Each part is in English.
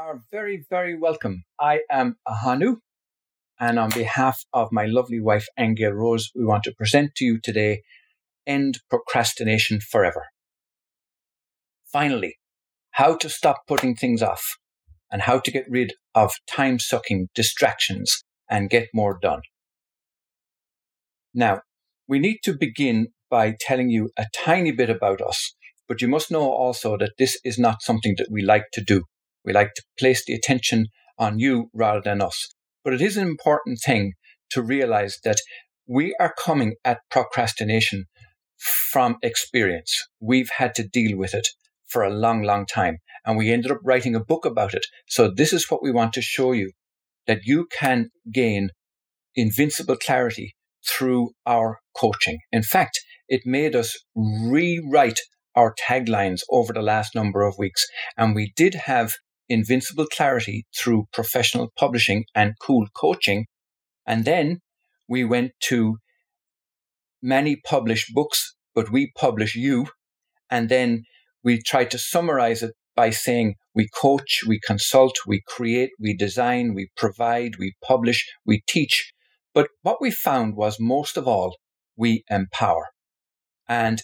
are very, very welcome. I am Ahanu, and on behalf of my lovely wife, Angel Rose, we want to present to you today End Procrastination Forever. Finally, how to stop putting things off and how to get rid of time sucking distractions and get more done. Now, we need to begin by telling you a tiny bit about us, but you must know also that this is not something that we like to do. We like to place the attention on you rather than us. But it is an important thing to realize that we are coming at procrastination from experience. We've had to deal with it for a long, long time. And we ended up writing a book about it. So this is what we want to show you that you can gain invincible clarity through our coaching. In fact, it made us rewrite our taglines over the last number of weeks. And we did have invincible clarity through professional publishing and cool coaching. And then we went to many published books, but we publish you. And then we tried to summarize it by saying we coach, we consult, we create, we design, we provide, we publish, we teach. But what we found was most of all, we empower. And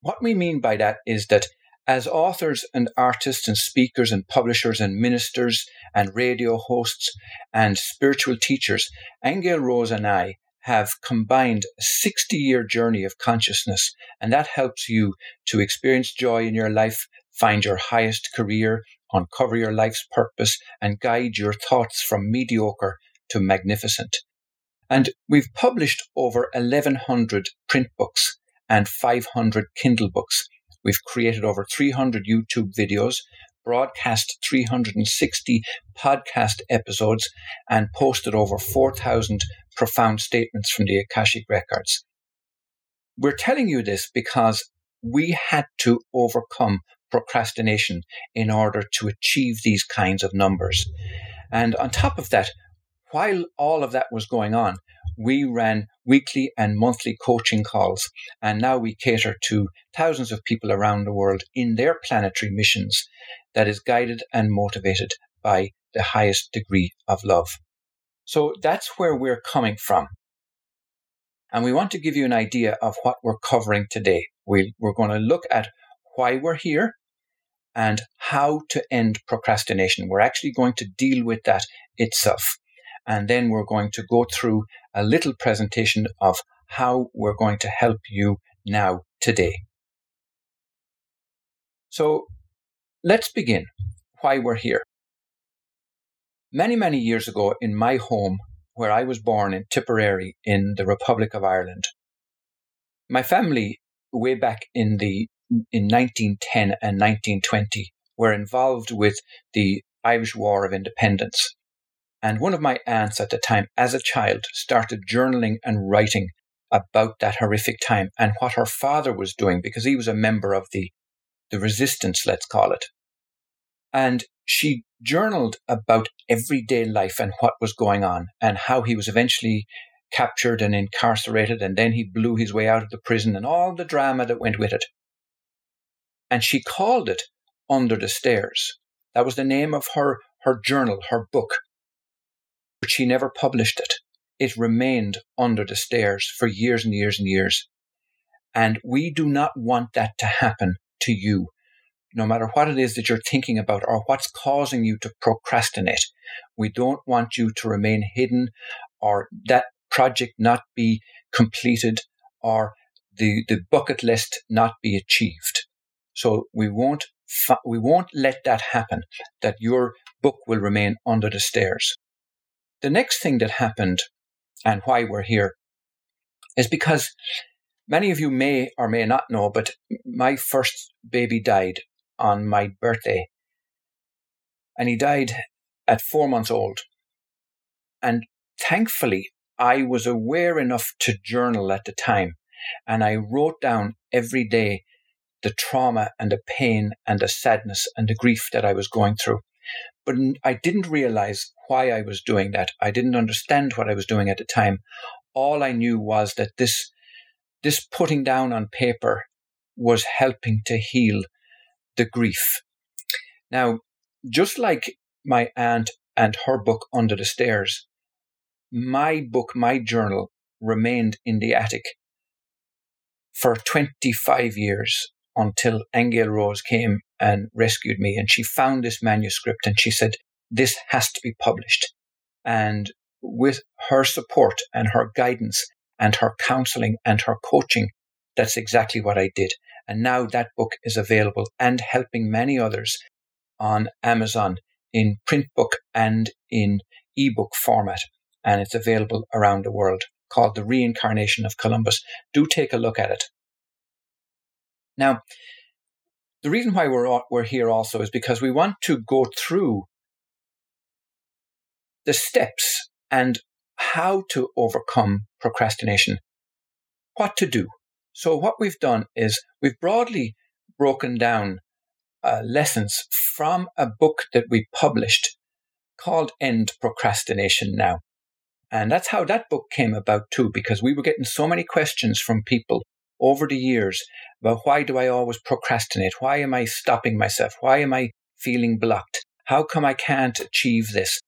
what we mean by that is that as authors and artists and speakers and publishers and ministers and radio hosts and spiritual teachers, Angel Rose and I have combined a 60 year journey of consciousness, and that helps you to experience joy in your life, find your highest career, uncover your life's purpose, and guide your thoughts from mediocre to magnificent. And we've published over 1100 print books and 500 Kindle books We've created over 300 YouTube videos, broadcast 360 podcast episodes, and posted over 4,000 profound statements from the Akashic Records. We're telling you this because we had to overcome procrastination in order to achieve these kinds of numbers. And on top of that, while all of that was going on, we ran weekly and monthly coaching calls, and now we cater to thousands of people around the world in their planetary missions that is guided and motivated by the highest degree of love. So that's where we're coming from. And we want to give you an idea of what we're covering today. We, we're going to look at why we're here and how to end procrastination. We're actually going to deal with that itself. And then we're going to go through a little presentation of how we're going to help you now today. So let's begin why we're here. Many, many years ago in my home, where I was born in Tipperary in the Republic of Ireland, my family, way back in the in 1910 and 1920, were involved with the Irish War of Independence. And one of my aunts at the time, as a child, started journaling and writing about that horrific time and what her father was doing because he was a member of the, the resistance, let's call it. And she journaled about everyday life and what was going on and how he was eventually captured and incarcerated and then he blew his way out of the prison and all the drama that went with it. And she called it Under the Stairs. That was the name of her, her journal, her book but she never published it. It remained under the stairs for years and years and years. And we do not want that to happen to you, no matter what it is that you're thinking about or what's causing you to procrastinate. We don't want you to remain hidden or that project not be completed or the, the bucket list not be achieved. So we won't, we won't let that happen, that your book will remain under the stairs. The next thing that happened and why we're here is because many of you may or may not know, but my first baby died on my birthday. And he died at four months old. And thankfully, I was aware enough to journal at the time. And I wrote down every day the trauma and the pain and the sadness and the grief that I was going through. But I didn't realize why I was doing that. I didn't understand what I was doing at the time. All I knew was that this, this putting down on paper was helping to heal the grief. Now, just like my aunt and her book under the stairs. My book, my journal remained in the attic for 25 years until Angel Rose came and rescued me. And she found this manuscript and she said, This has to be published. And with her support and her guidance and her counseling and her coaching, that's exactly what I did. And now that book is available and helping many others on Amazon in print book and in ebook format. And it's available around the world called The Reincarnation of Columbus. Do take a look at it. Now, the reason why we're, we're here also is because we want to go through the steps and how to overcome procrastination, what to do. So, what we've done is we've broadly broken down uh, lessons from a book that we published called End Procrastination Now. And that's how that book came about too, because we were getting so many questions from people over the years about why do I always procrastinate? Why am I stopping myself? Why am I feeling blocked? How come I can't achieve this?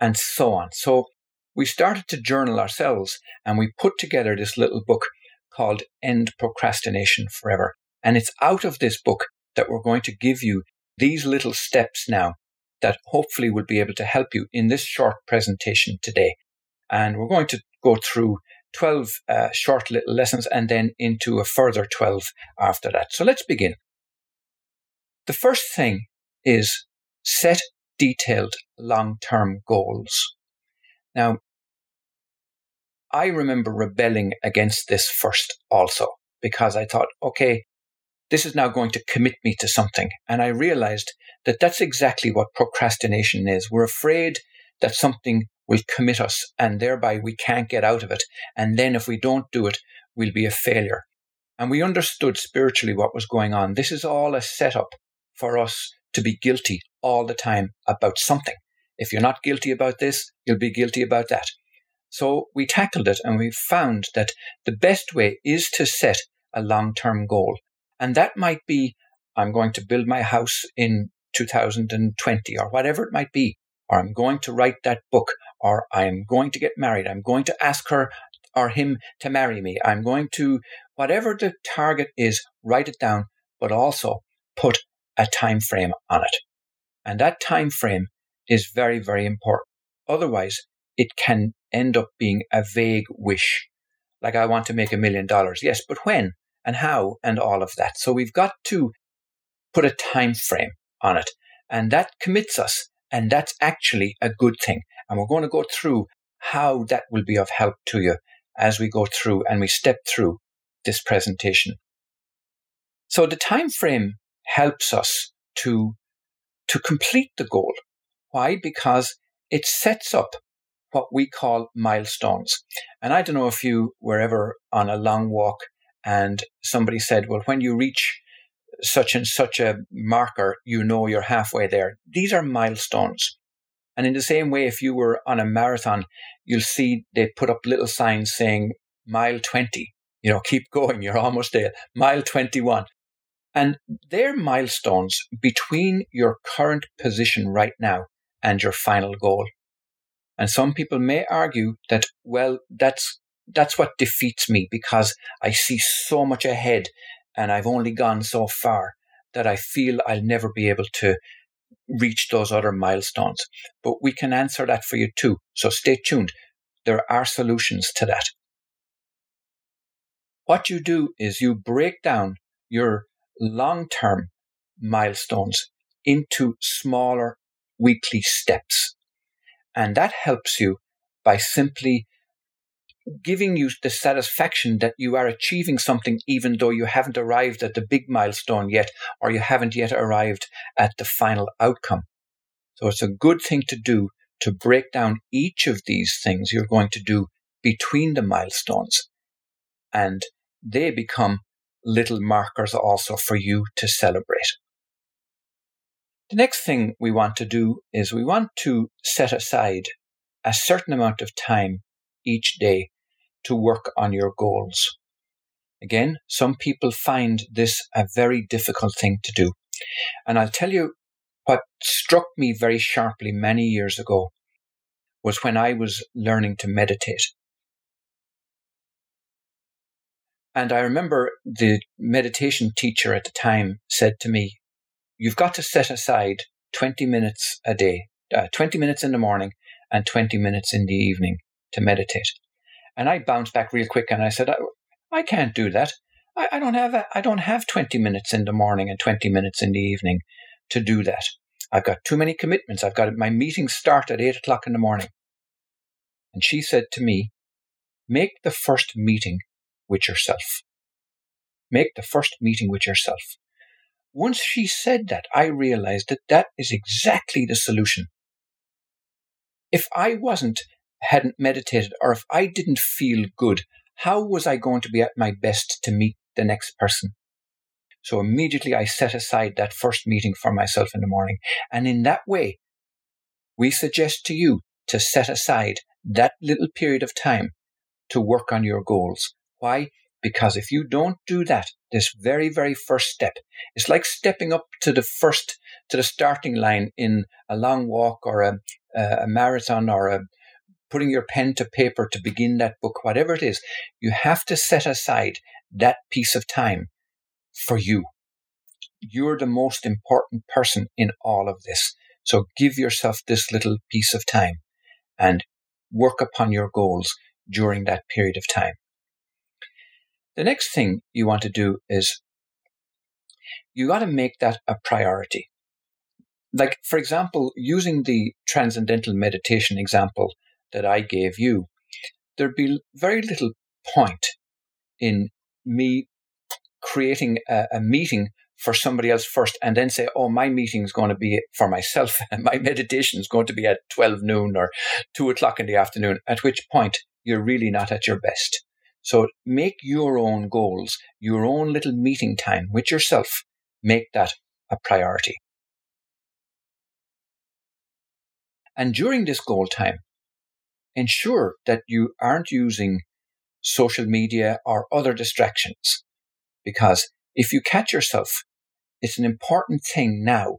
And so on. So we started to journal ourselves and we put together this little book called End Procrastination Forever. And it's out of this book that we're going to give you these little steps now that hopefully will be able to help you in this short presentation today. And we're going to go through 12 uh, short little lessons and then into a further 12 after that. So let's begin. The first thing is set detailed long term goals. Now, I remember rebelling against this first also because I thought, okay, this is now going to commit me to something. And I realized that that's exactly what procrastination is. We're afraid that something will commit us and thereby we can't get out of it. And then if we don't do it, we'll be a failure. And we understood spiritually what was going on. This is all a setup for us to be guilty all the time about something. If you're not guilty about this, you'll be guilty about that. So we tackled it and we found that the best way is to set a long term goal. And that might be, I'm going to build my house in 2020 or whatever it might be or I'm going to write that book, or I'm going to get married, I'm going to ask her or him to marry me, I'm going to, whatever the target is, write it down, but also put a time frame on it. And that time frame is very, very important. Otherwise, it can end up being a vague wish. Like, I want to make a million dollars. Yes, but when and how and all of that. So we've got to put a time frame on it. And that commits us and that's actually a good thing. And we're going to go through how that will be of help to you as we go through and we step through this presentation. So the time frame helps us to, to complete the goal. Why? Because it sets up what we call milestones. And I don't know if you were ever on a long walk and somebody said, well, when you reach such and such a marker, you know you're halfway there. These are milestones. And in the same way, if you were on a marathon, you'll see they put up little signs saying mile 20. You know, keep going, you're almost there. Mile 21. And they're milestones between your current position right now and your final goal. And some people may argue that, well, that's, that's what defeats me because I see so much ahead and I've only gone so far that I feel I'll never be able to reach those other milestones. But we can answer that for you too. So stay tuned. There are solutions to that. What you do is you break down your long term milestones into smaller weekly steps. And that helps you by simply giving you the satisfaction that you are achieving something even though you haven't arrived at the big milestone yet or you haven't yet arrived at the final outcome. So it's a good thing to do to break down each of these things you're going to do between the milestones. And they become little markers also for you to celebrate. The next thing we want to do is we want to set aside a certain amount of time each day to work on your goals. Again, some people find this a very difficult thing to do. And I'll tell you what struck me very sharply many years ago was when I was learning to meditate. And I remember the meditation teacher at the time said to me, You've got to set aside 20 minutes a day, uh, 20 minutes in the morning and 20 minutes in the evening to meditate. And I bounced back real quick and I said, I, I can't do that. I, I don't have a, I don't have 20 minutes in the morning and 20 minutes in the evening to do that. I've got too many commitments. I've got my meetings start at eight o'clock in the morning. And she said to me, make the first meeting with yourself. Make the first meeting with yourself. Once she said that, I realized that that is exactly the solution. If I wasn't, hadn't meditated, or if I didn't feel good, how was I going to be at my best to meet the next person? So immediately I set aside that first meeting for myself in the morning. And in that way, we suggest to you to set aside that little period of time to work on your goals. Why? Because if you don't do that, this very, very first step, it's like stepping up to the first, to the starting line in a long walk or a, a marathon or a, putting your pen to paper to begin that book, whatever it is, you have to set aside that piece of time for you. You're the most important person in all of this. So give yourself this little piece of time and work upon your goals during that period of time. The next thing you want to do is you got to make that a priority. Like, for example, using the transcendental meditation example that I gave you, there'd be very little point in me creating a, a meeting for somebody else first and then say, oh, my meeting is going to be for myself and my meditation is going to be at 12 noon or 2 o'clock in the afternoon, at which point you're really not at your best. So make your own goals, your own little meeting time with yourself, make that a priority. And during this goal time, ensure that you aren't using social media or other distractions. Because if you catch yourself, it's an important thing now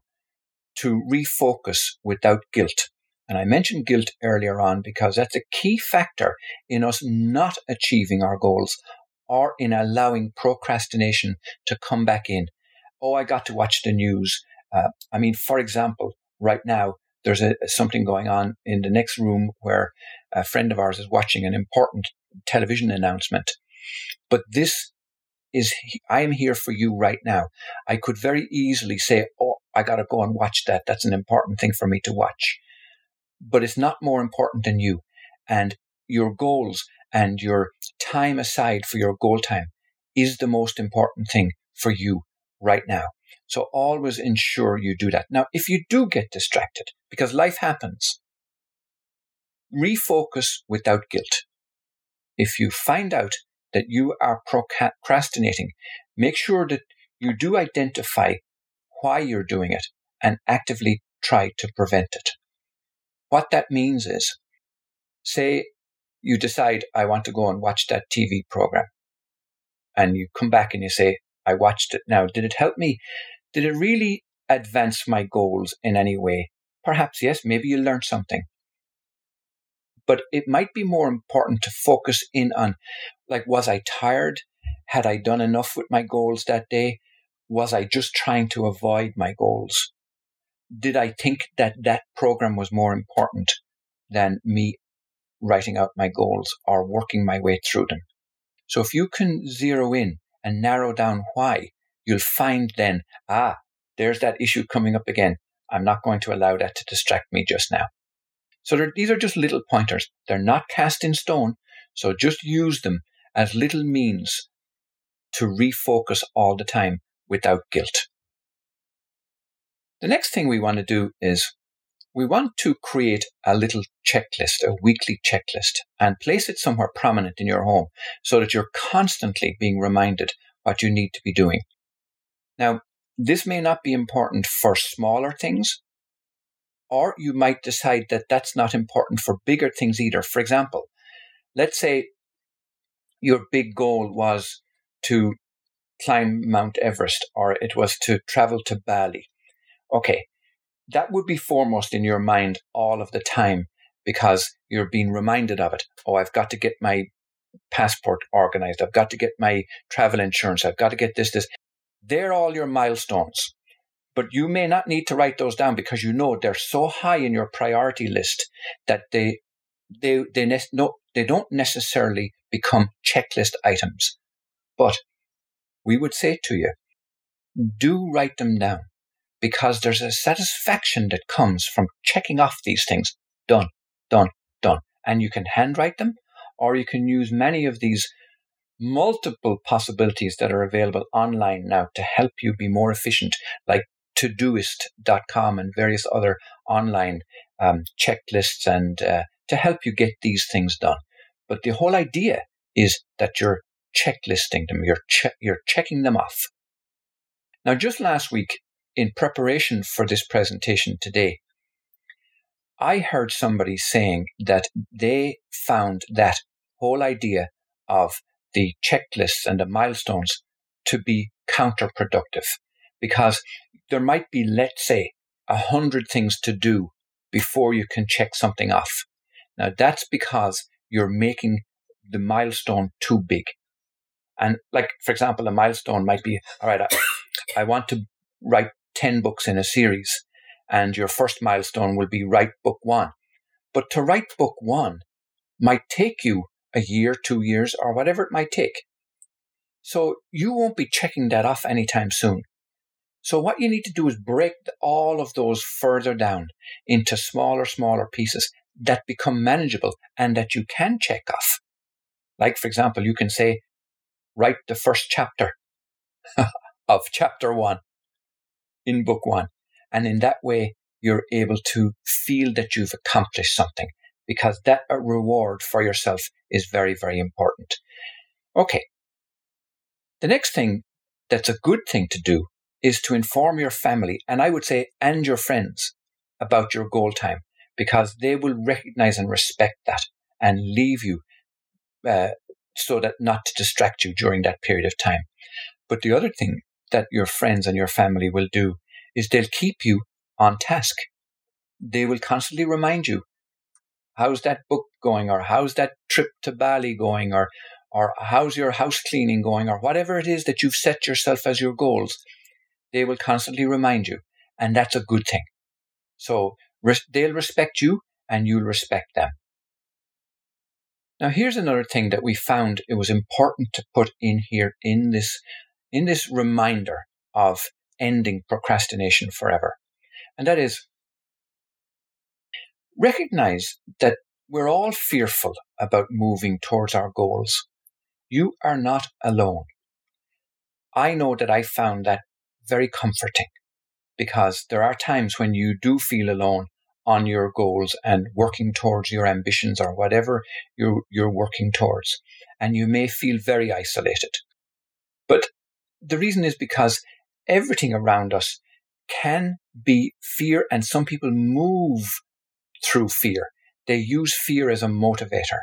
to refocus without guilt. And I mentioned guilt earlier on because that's a key factor in us not achieving our goals or in allowing procrastination to come back in. Oh, I got to watch the news. Uh, I mean, for example, right now, there's a, something going on in the next room where a friend of ours is watching an important television announcement. But this is I am here for you right now. I could very easily say, "Oh, I got to go and watch that. That's an important thing for me to watch." But it's not more important than you and your goals and your time aside for your goal time is the most important thing for you right now. So always ensure you do that. Now, if you do get distracted, because life happens, refocus without guilt. If you find out that you are procrastinating, make sure that you do identify why you're doing it and actively try to prevent it. What that means is, say you decide, I want to go and watch that TV program. And you come back and you say, I watched it now. Did it help me? Did it really advance my goals in any way? Perhaps yes, maybe you learned something but it might be more important to focus in on like was i tired? Had i done enough with my goals that day? Was i just trying to avoid my goals? Did i think that that program was more important than me writing out my goals or working my way through them? So if you can zero in and narrow down why you'll find then ah there's that issue coming up again. I'm not going to allow that to distract me just now so these are just little pointers. They're not cast in stone. So just use them as little means to refocus all the time without guilt. The next thing we want to do is we want to create a little checklist, a weekly checklist, and place it somewhere prominent in your home so that you're constantly being reminded what you need to be doing. Now, this may not be important for smaller things, or you might decide that that's not important for bigger things either. For example, let's say your big goal was to climb Mount Everest or it was to travel to Bali. Okay, that would be foremost in your mind all of the time because you're being reminded of it. Oh, I've got to get my passport organized. I've got to get my travel insurance. I've got to get this, this. They're all your milestones. But you may not need to write those down because you know they're so high in your priority list that they they they ne- no, they don't necessarily become checklist items. But we would say to you, do write them down because there's a satisfaction that comes from checking off these things. Done, done, done. And you can handwrite them or you can use many of these multiple possibilities that are available online now to help you be more efficient, like Todoist.com and various other online um, checklists and uh, to help you get these things done. But the whole idea is that you're checklisting them, you're, che- you're checking them off. Now, just last week, in preparation for this presentation today, I heard somebody saying that they found that whole idea of the checklists and the milestones to be counterproductive because there might be, let's say, a hundred things to do before you can check something off. Now that's because you're making the milestone too big. And like, for example, a milestone might be, all right, I, I want to write 10 books in a series and your first milestone will be write book one. But to write book one might take you a year, two years, or whatever it might take. So you won't be checking that off anytime soon. So what you need to do is break all of those further down into smaller, smaller pieces that become manageable and that you can check off. Like, for example, you can say, write the first chapter of chapter one in book one. And in that way, you're able to feel that you've accomplished something because that uh, reward for yourself is very, very important. Okay. The next thing that's a good thing to do is to inform your family, and I would say, and your friends about your goal time because they will recognize and respect that and leave you uh, so that not to distract you during that period of time. But the other thing that your friends and your family will do is they'll keep you on task. They will constantly remind you how's that book going or how's that trip to Bali going or or how's your house cleaning going or whatever it is that you've set yourself as your goals they will constantly remind you and that's a good thing so res- they'll respect you and you'll respect them now here's another thing that we found it was important to put in here in this in this reminder of ending procrastination forever and that is recognize that we're all fearful about moving towards our goals. You are not alone. I know that I found that very comforting because there are times when you do feel alone on your goals and working towards your ambitions or whatever you're, you're working towards. And you may feel very isolated. But the reason is because everything around us can be fear, and some people move through fear. They use fear as a motivator,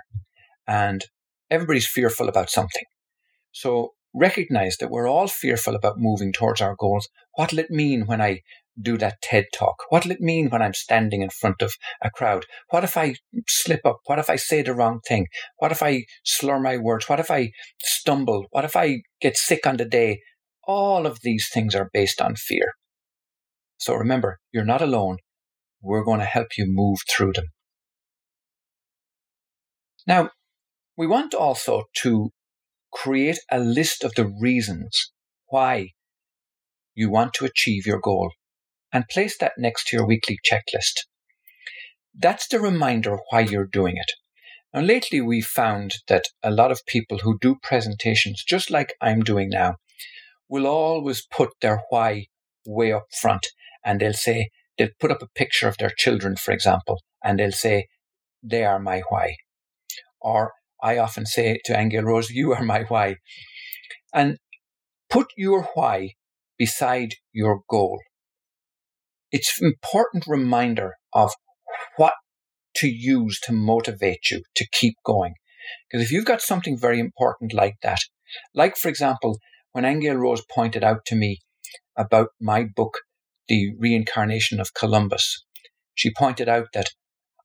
and everybody's fearful about something. So recognize that we're all fearful about moving towards our goals. What'll it mean when I do that TED talk? What'll it mean when I'm standing in front of a crowd? What if I slip up? What if I say the wrong thing? What if I slur my words? What if I stumble? What if I get sick on the day? All of these things are based on fear. So remember, you're not alone. We're going to help you move through them. Now, we want also to create a list of the reasons why you want to achieve your goal and place that next to your weekly checklist. That's the reminder why you're doing it. Now, lately we've found that a lot of people who do presentations, just like I'm doing now, will always put their why way up front and they'll say, they'll put up a picture of their children, for example, and they'll say, they are my why. Or I often say to Angel Rose, you are my why. And put your why beside your goal. It's an important reminder of what to use to motivate you to keep going. Because if you've got something very important like that, like for example, when Angel Rose pointed out to me about my book, the reincarnation of Columbus. She pointed out that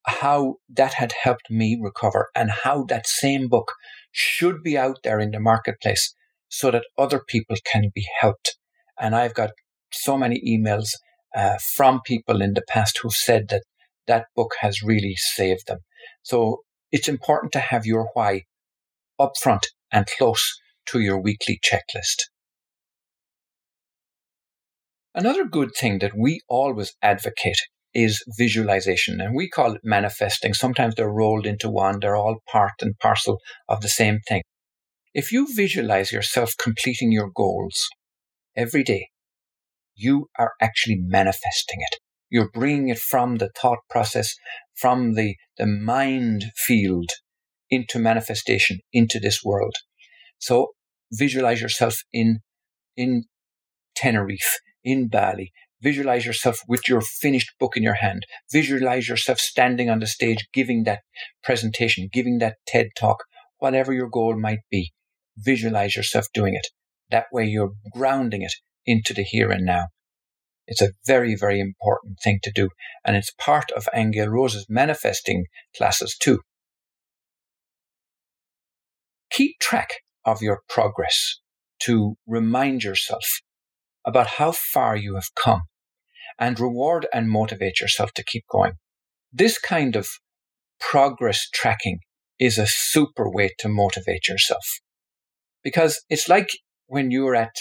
how that had helped me recover and how that same book should be out there in the marketplace so that other people can be helped. And I've got so many emails uh, from people in the past who've said that that book has really saved them. So it's important to have your why upfront and close to your weekly checklist. Another good thing that we always advocate is visualization, and we call it manifesting. Sometimes they're rolled into one, they're all part and parcel of the same thing. If you visualize yourself completing your goals every day, you are actually manifesting it. You're bringing it from the thought process, from the, the mind field into manifestation, into this world. So visualize yourself in, in Tenerife, in Bali. Visualize yourself with your finished book in your hand. Visualize yourself standing on the stage, giving that presentation, giving that TED talk, whatever your goal might be. Visualize yourself doing it. That way you're grounding it into the here and now. It's a very, very important thing to do. And it's part of Angel Rose's manifesting classes too. Keep track of your progress to remind yourself about how far you have come and reward and motivate yourself to keep going. This kind of progress tracking is a super way to motivate yourself because it's like when you're at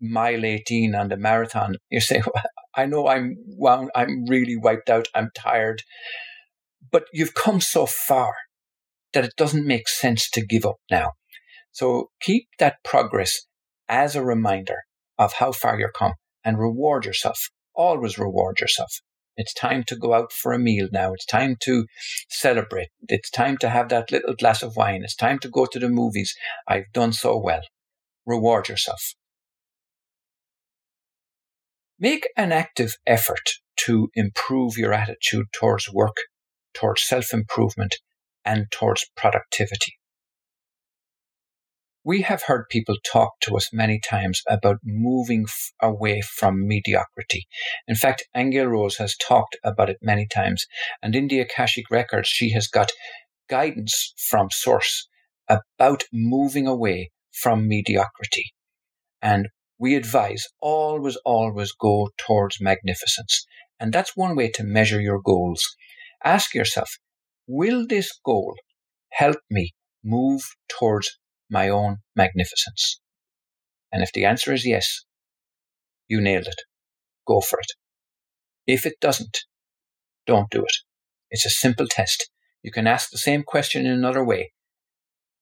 mile 18 on the marathon, you say, well, I know I'm wound, I'm really wiped out, I'm tired, but you've come so far that it doesn't make sense to give up now. So keep that progress as a reminder of how far you've come and reward yourself. Always reward yourself. It's time to go out for a meal now. It's time to celebrate. It's time to have that little glass of wine. It's time to go to the movies. I've done so well. Reward yourself. Make an active effort to improve your attitude towards work, towards self improvement, and towards productivity. We have heard people talk to us many times about moving f- away from mediocrity. In fact, Angel Rose has talked about it many times, and in the Akashic Records, she has got guidance from Source about moving away from mediocrity. And we advise always, always go towards magnificence. And that's one way to measure your goals. Ask yourself, will this goal help me move towards my own magnificence? And if the answer is yes, you nailed it. Go for it. If it doesn't, don't do it. It's a simple test. You can ask the same question in another way.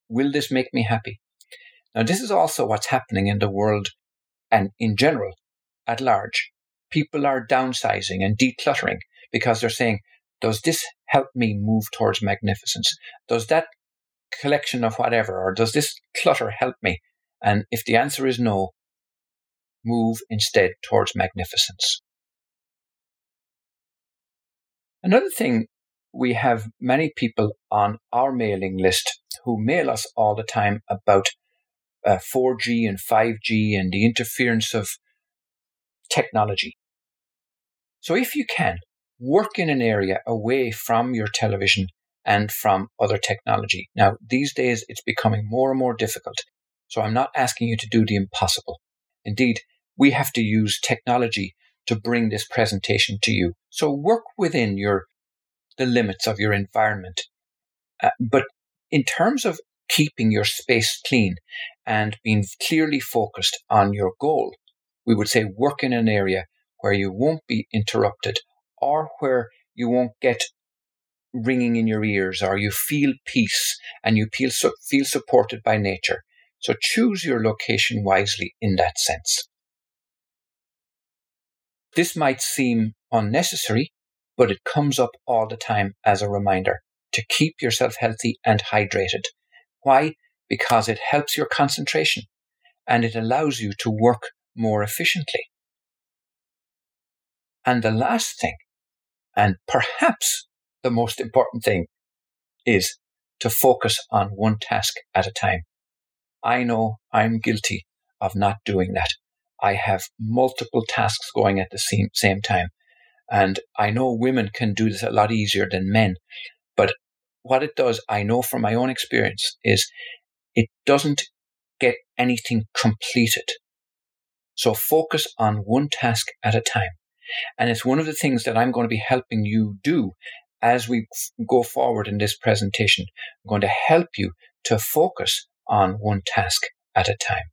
Will this make me happy? Now, this is also what's happening in the world and in general at large. People are downsizing and decluttering because they're saying, does this help me move towards magnificence? Does that collection of whatever, or does this clutter help me? And if the answer is no, move instead towards magnificence. Another thing, we have many people on our mailing list who mail us all the time about uh, 4G and 5G and the interference of technology. So if you can, work in an area away from your television and from other technology. Now, these days it's becoming more and more difficult. So I'm not asking you to do the impossible. Indeed, we have to use technology to bring this presentation to you. So work within your the limits of your environment. Uh, but in terms of keeping your space clean and being clearly focused on your goal, we would say work in an area where you won't be interrupted or where you won't get ringing in your ears or you feel peace and you feel, feel supported by nature. So choose your location wisely in that sense. This might seem unnecessary, but it comes up all the time as a reminder to keep yourself healthy and hydrated. Why? Because it helps your concentration and it allows you to work more efficiently. And the last thing, and perhaps the most important thing is to focus on one task at a time. I know I'm guilty of not doing that. I have multiple tasks going at the same, same time. And I know women can do this a lot easier than men. But what it does, I know from my own experience, is it doesn't get anything completed. So focus on one task at a time. And it's one of the things that I'm going to be helping you do as we go forward in this presentation. I'm going to help you to focus on one task at a time.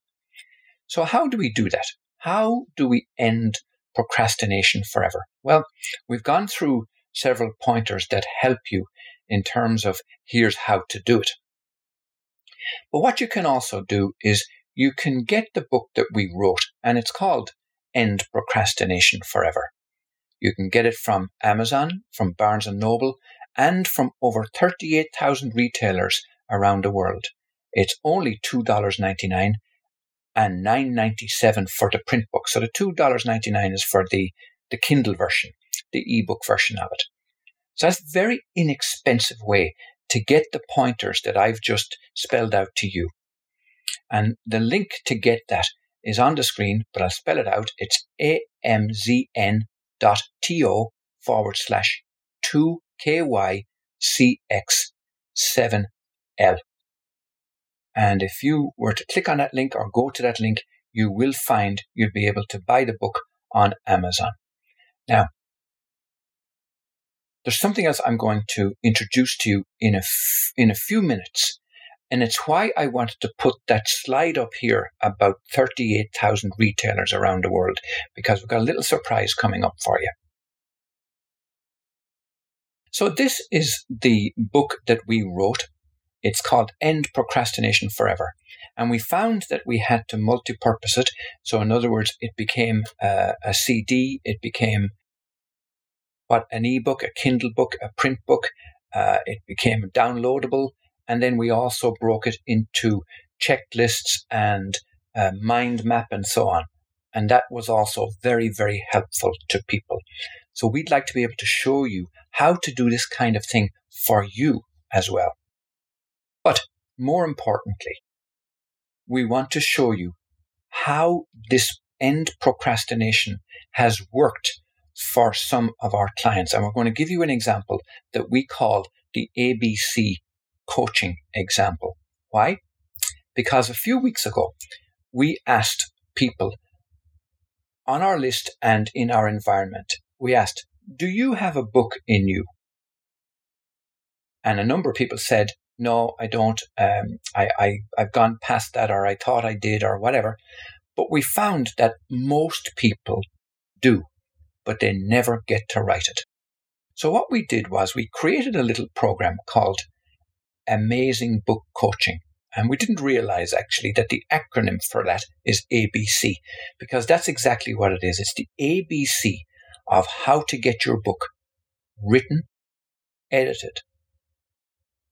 So how do we do that? How do we end procrastination forever? Well, we've gone through several pointers that help you in terms of here's how to do it. But what you can also do is you can get the book that we wrote, and it's called End Procrastination Forever. You can get it from Amazon, from Barnes and Noble, and from over 38,000 retailers around the world. It's only $2.99 and $9.97 for the print book. So the $2.99 is for the, the Kindle version, the ebook version of it. So that's a very inexpensive way to get the pointers that I've just spelled out to you. And the link to get that is on the screen, but I'll spell it out. It's amzn.to forward slash 2kycx7l. And if you were to click on that link or go to that link, you will find you'll be able to buy the book on Amazon. Now, there's something else I'm going to introduce to you in a, f- in a few minutes. And it's why I wanted to put that slide up here about 38,000 retailers around the world, because we've got a little surprise coming up for you. So this is the book that we wrote it's called End Procrastination Forever. And we found that we had to multi-purpose it. So in other words, it became a, a CD, it became what an ebook, a Kindle book, a print book. Uh, it became downloadable, and then we also broke it into checklists and uh, mind map and so on. And that was also very, very helpful to people. So we'd like to be able to show you how to do this kind of thing for you as well. But more importantly, we want to show you how this end procrastination has worked for some of our clients. And we're going to give you an example that we call the ABC coaching example. Why? Because a few weeks ago, we asked people on our list and in our environment, we asked, Do you have a book in you? And a number of people said, no, I don't. Um, I, I, I've gone past that, or I thought I did, or whatever. But we found that most people do, but they never get to write it. So what we did was we created a little program called Amazing Book Coaching. And we didn't realize actually that the acronym for that is ABC, because that's exactly what it is. It's the ABC of how to get your book written, edited,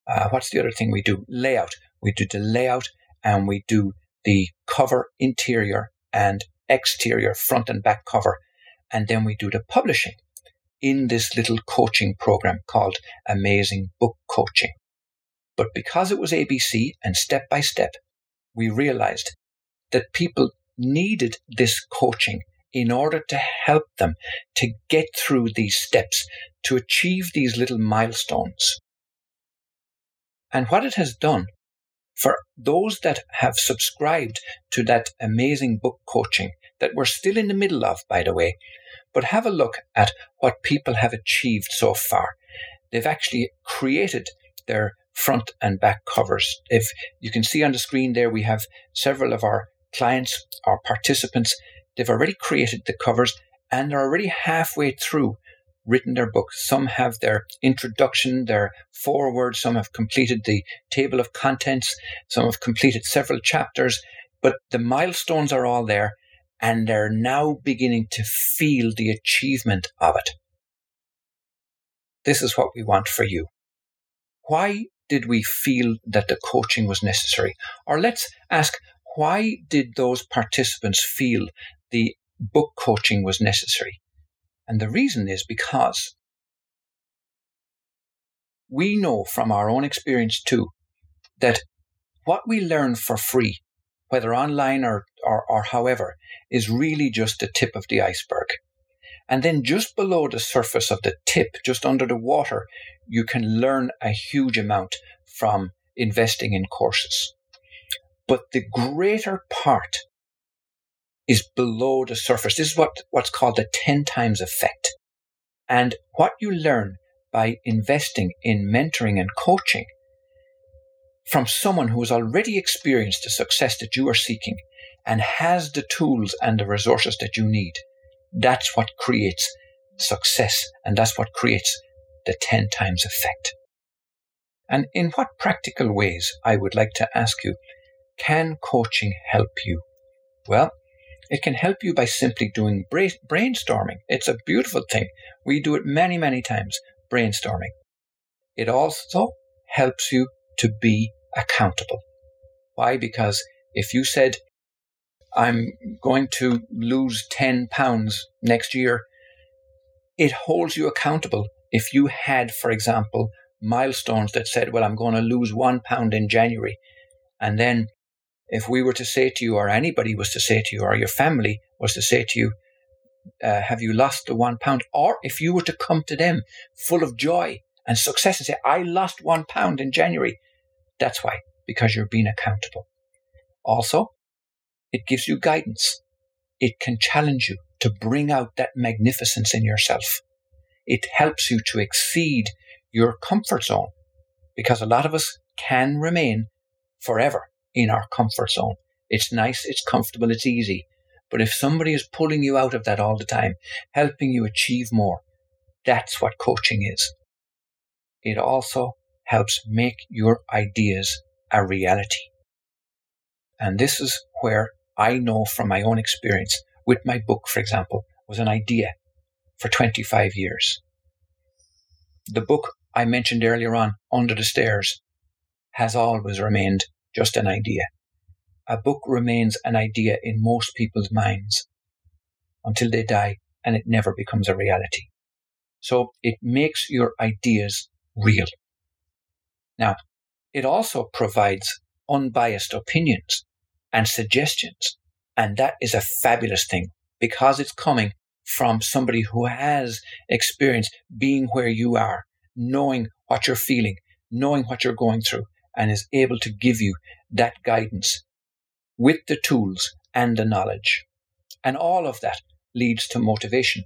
uh, what's the other thing we do? Layout. We do the layout and we do the cover interior and exterior, front and back cover. And then we do the publishing in this little coaching program called Amazing Book Coaching. But because it was ABC and step by step, we realized that people needed this coaching in order to help them to get through these steps, to achieve these little milestones. And what it has done for those that have subscribed to that amazing book coaching that we're still in the middle of, by the way, but have a look at what people have achieved so far. They've actually created their front and back covers. If you can see on the screen there, we have several of our clients, our participants. They've already created the covers and they're already halfway through written their book. Some have their introduction, their foreword. Some have completed the table of contents. Some have completed several chapters. But the milestones are all there, and they're now beginning to feel the achievement of it. This is what we want for you. Why did we feel that the coaching was necessary? Or let's ask, why did those participants feel the book coaching was necessary? And the reason is because we know from our own experience too that what we learn for free, whether online or, or, or however is really just the tip of the iceberg. And then just below the surface of the tip, just under the water, you can learn a huge amount from investing in courses. But the greater part is below the surface. This is what, what's called the 10 times effect. And what you learn by investing in mentoring and coaching from someone who has already experienced the success that you are seeking and has the tools and the resources that you need, that's what creates success and that's what creates the 10 times effect. And in what practical ways, I would like to ask you, can coaching help you? Well, it can help you by simply doing brainstorming. It's a beautiful thing. We do it many, many times, brainstorming. It also helps you to be accountable. Why? Because if you said, I'm going to lose 10 pounds next year, it holds you accountable. If you had, for example, milestones that said, well, I'm going to lose one pound in January. And then if we were to say to you, or anybody was to say to you, or your family was to say to you, uh, have you lost the one pound? Or if you were to come to them full of joy and success and say, I lost one pound in January, that's why, because you're being accountable. Also, it gives you guidance. It can challenge you to bring out that magnificence in yourself. It helps you to exceed your comfort zone because a lot of us can remain forever in our comfort zone. It's nice, it's comfortable, it's easy. But if somebody is pulling you out of that all the time, helping you achieve more, that's what coaching is. It also helps make your ideas a reality. And this is where I know from my own experience with my book, for example, was an idea for 25 years. The book I mentioned earlier on, Under the Stairs, has always remained just an idea. A book remains an idea in most people's minds until they die and it never becomes a reality. So it makes your ideas real. Now, it also provides unbiased opinions and suggestions. And that is a fabulous thing because it's coming from somebody who has experience being where you are, knowing what you're feeling, knowing what you're going through, and is able to give you that guidance with the tools and the knowledge. And all of that leads to motivation.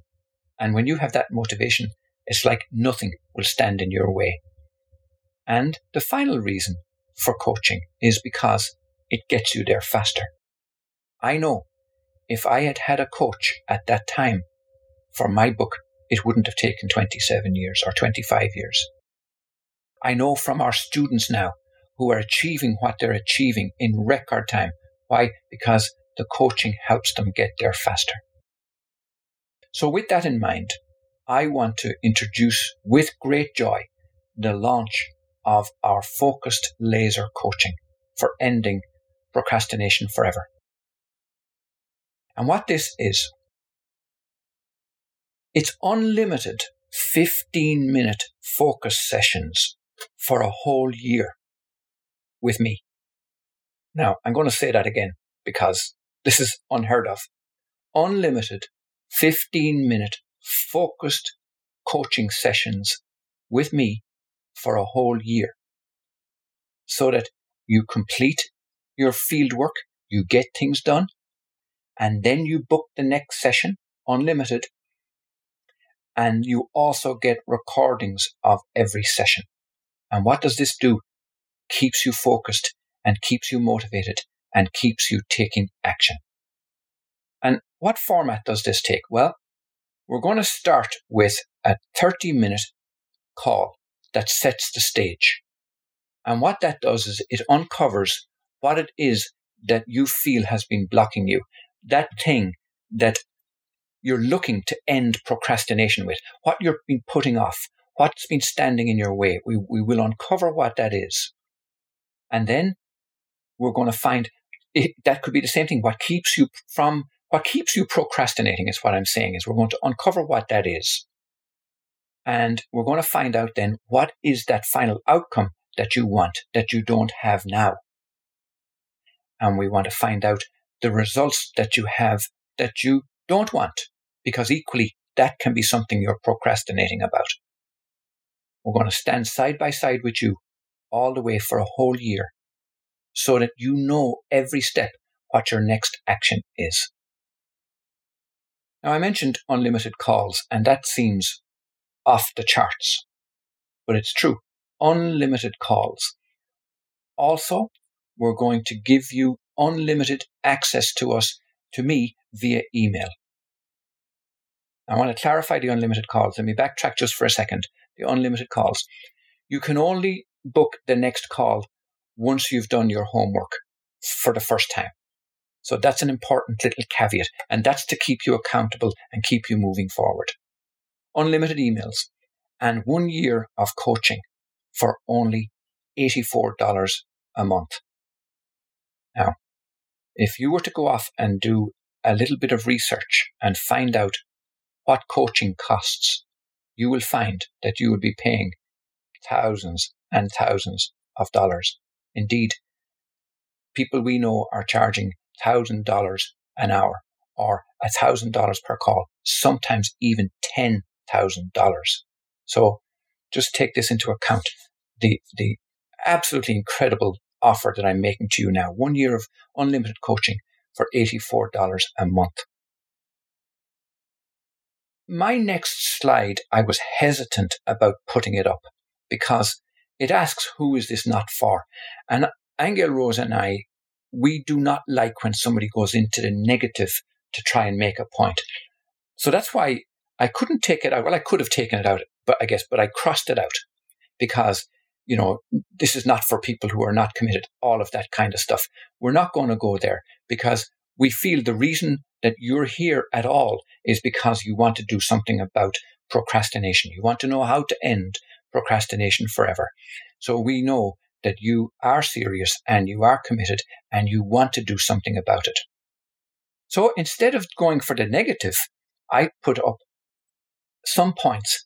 And when you have that motivation, it's like nothing will stand in your way. And the final reason for coaching is because it gets you there faster. I know if I had had a coach at that time for my book, it wouldn't have taken 27 years or 25 years. I know from our students now who are achieving what they're achieving in record time. Why? Because the coaching helps them get there faster. So, with that in mind, I want to introduce with great joy the launch of our focused laser coaching for ending procrastination forever. And what this is, it's unlimited 15 minute focus sessions for a whole year with me. Now, I'm going to say that again because this is unheard of. Unlimited 15 minute focused coaching sessions with me for a whole year so that you complete your field work, you get things done, and then you book the next session unlimited and you also get recordings of every session. And what does this do? keeps you focused and keeps you motivated and keeps you taking action. And what format does this take? Well, we're going to start with a 30 minute call that sets the stage. And what that does is it uncovers what it is that you feel has been blocking you. That thing that you're looking to end procrastination with, what you've been putting off, what's been standing in your way. We, we will uncover what that is. And then we're going to find it, that could be the same thing. What keeps you from, what keeps you procrastinating is what I'm saying is we're going to uncover what that is. And we're going to find out then what is that final outcome that you want that you don't have now. And we want to find out the results that you have that you don't want, because equally that can be something you're procrastinating about. We're going to stand side by side with you all the way for a whole year so that you know every step what your next action is. Now, I mentioned unlimited calls, and that seems off the charts, but it's true. Unlimited calls. Also, we're going to give you unlimited access to us, to me, via email. I want to clarify the unlimited calls. Let me backtrack just for a second. The unlimited calls. You can only book the next call once you've done your homework for the first time. So that's an important little caveat, and that's to keep you accountable and keep you moving forward. Unlimited emails and one year of coaching for only $84 a month. Now, if you were to go off and do a little bit of research and find out what coaching costs, you will find that you will be paying thousands and thousands of dollars. Indeed, people we know are charging thousand dollars an hour or a thousand dollars per call, sometimes even ten thousand dollars. So just take this into account. The the absolutely incredible offer that I'm making to you now. One year of unlimited coaching for $84 a month. My next slide, I was hesitant about putting it up because it asks, who is this not for? And Angel Rose and I, we do not like when somebody goes into the negative to try and make a point. So that's why I couldn't take it out. Well, I could have taken it out, but I guess, but I crossed it out because you know, this is not for people who are not committed, all of that kind of stuff. We're not going to go there because we feel the reason that you're here at all is because you want to do something about procrastination. You want to know how to end procrastination forever. So we know that you are serious and you are committed and you want to do something about it. So instead of going for the negative, I put up some points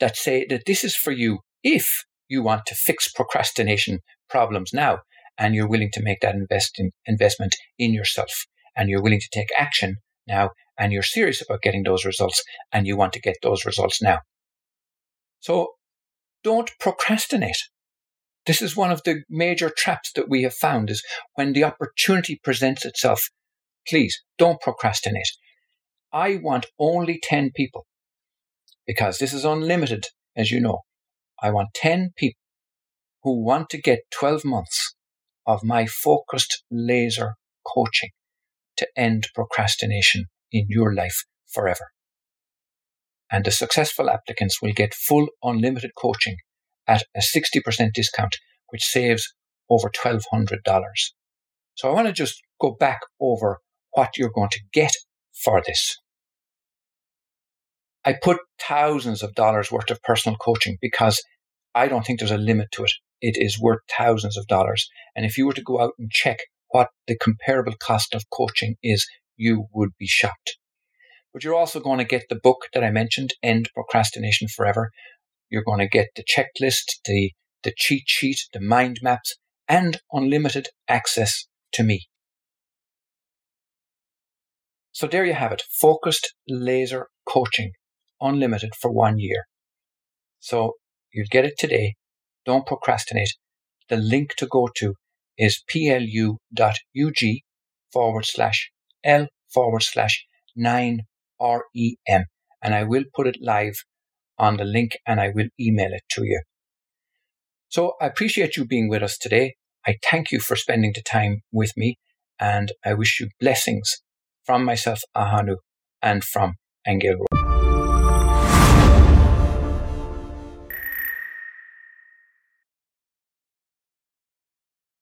that say that this is for you if you want to fix procrastination problems now and you're willing to make that invest in, investment in yourself and you're willing to take action now and you're serious about getting those results and you want to get those results now. So don't procrastinate. This is one of the major traps that we have found is when the opportunity presents itself, please don't procrastinate. I want only 10 people because this is unlimited, as you know. I want 10 people who want to get 12 months of my focused laser coaching to end procrastination in your life forever. And the successful applicants will get full unlimited coaching at a 60% discount, which saves over $1,200. So I want to just go back over what you're going to get for this. I put thousands of dollars worth of personal coaching because I don't think there's a limit to it. It is worth thousands of dollars. And if you were to go out and check what the comparable cost of coaching is, you would be shocked. But you're also going to get the book that I mentioned, End Procrastination Forever. You're going to get the checklist, the, the cheat sheet, the mind maps, and unlimited access to me. So there you have it. Focused laser coaching, unlimited for one year. So You'll get it today. Don't procrastinate. The link to go to is plu.ug forward slash L forward slash 9 REM. And I will put it live on the link and I will email it to you. So I appreciate you being with us today. I thank you for spending the time with me and I wish you blessings from myself, Ahanu, and from Angel